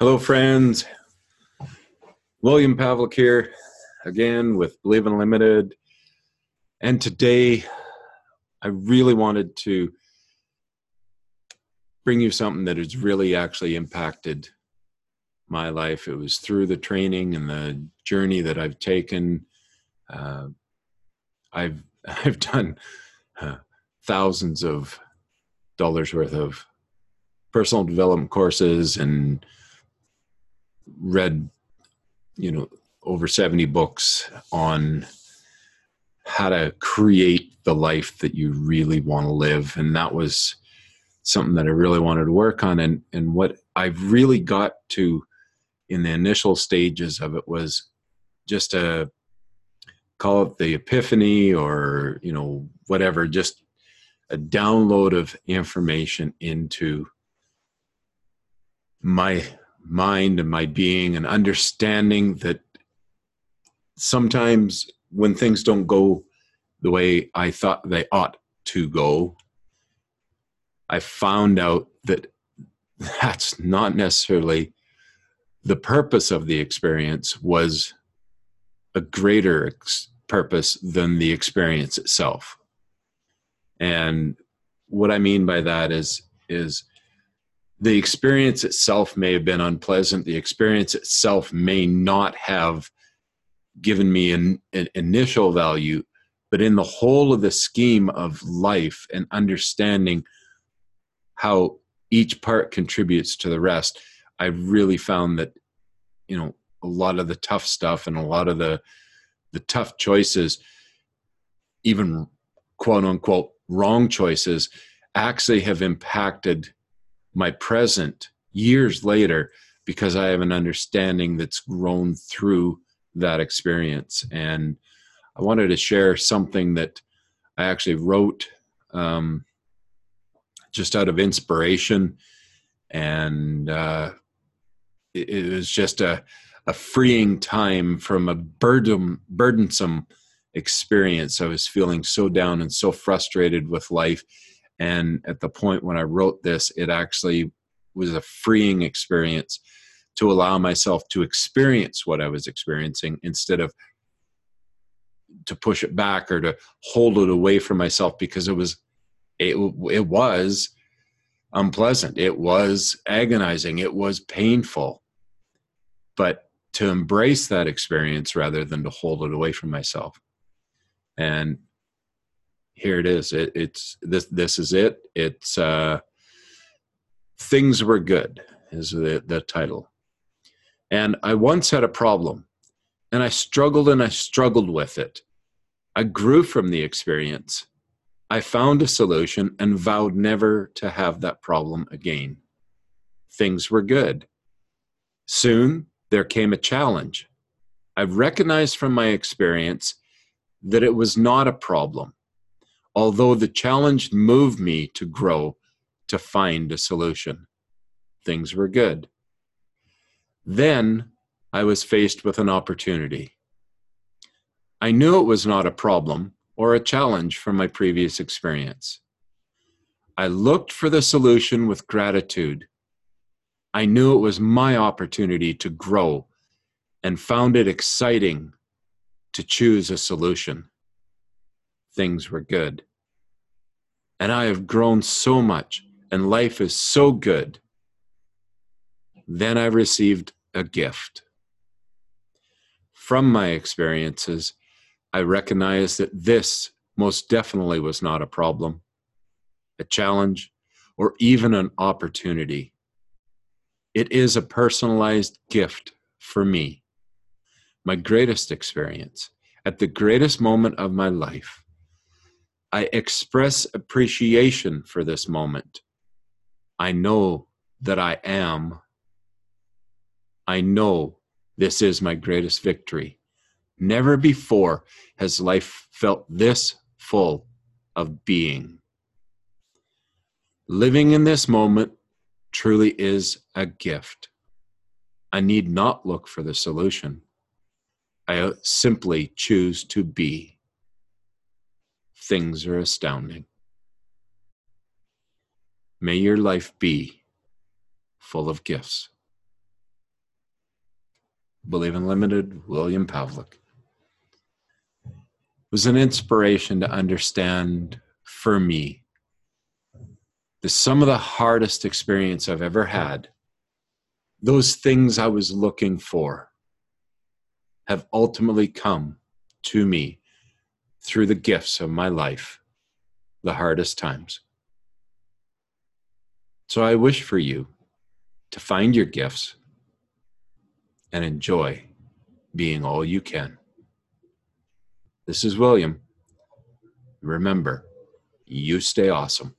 Hello, friends. William Pavlik here again with Believe Unlimited. And today I really wanted to bring you something that has really actually impacted my life. It was through the training and the journey that I've taken. Uh, I've I've done uh, thousands of dollars worth of personal development courses and read, you know, over 70 books on how to create the life that you really want to live. And that was something that I really wanted to work on. And, and what I've really got to in the initial stages of it was just a call it the epiphany or, you know, whatever, just a download of information into my mind and my being and understanding that sometimes when things don't go the way I thought they ought to go, I found out that that's not necessarily the purpose of the experience was a greater ex- purpose than the experience itself. And what I mean by that is is the experience itself may have been unpleasant. The experience itself may not have given me an, an, initial value, but in the whole of the scheme of life and understanding how each part contributes to the rest, I really found that, you know, a lot of the tough stuff and a lot of the the tough choices, even quote unquote wrong choices, actually have impacted my present years later because I have an understanding that's grown through that experience. And I wanted to share something that I actually wrote um, just out of inspiration. And uh, it, it, was just a, a freeing time from a burden, burdensome experience. I was feeling so down and so frustrated with life and at the point when I wrote this, it actually was a freeing experience to allow myself to experience what I was experiencing instead of to push it back or to hold it away from myself because it was it, it was unpleasant. It was agonizing. It was painful. But to embrace that experience rather than to hold it away from myself. And here it is. It, it's this. This is it. It's uh, things were good is the, the title. And I once had a problem, and I struggled and I struggled with it. I grew from the experience. I found a solution and vowed never to have that problem again. Things were good. Soon there came a challenge. I recognized from my experience that it was not a problem although the challenge moved me to grow to find a solution. Things were good. Then I was faced with an opportunity. I knew it was not a problem or a challenge from my previous experience. I looked for the solution with gratitude. I knew it was my opportunity to grow and found it exciting to choose a solution things were good. And I have grown so much, and life is so good. Then I received a gift. From my experiences, I recognize that this most definitely was not a problem, a challenge, or even an opportunity. It is a personalized gift for me, my greatest experience at the greatest moment of my life. I express appreciation for this moment. I know that I am. I know this is my greatest victory. Never before has life felt this full of being. Living in this moment truly is a gift. I need not look for the solution. I simply choose to be things are astounding. May your life be full of gifts. Believe Unlimited, William Pavlik. Was an inspiration to understand for me the some of the hardest experience I've ever had. Those things I was looking for have ultimately come to me through the gifts of my life, the hardest times. So I wish for you to find your gifts and enjoy being all you can. This is William. Remember, you stay awesome.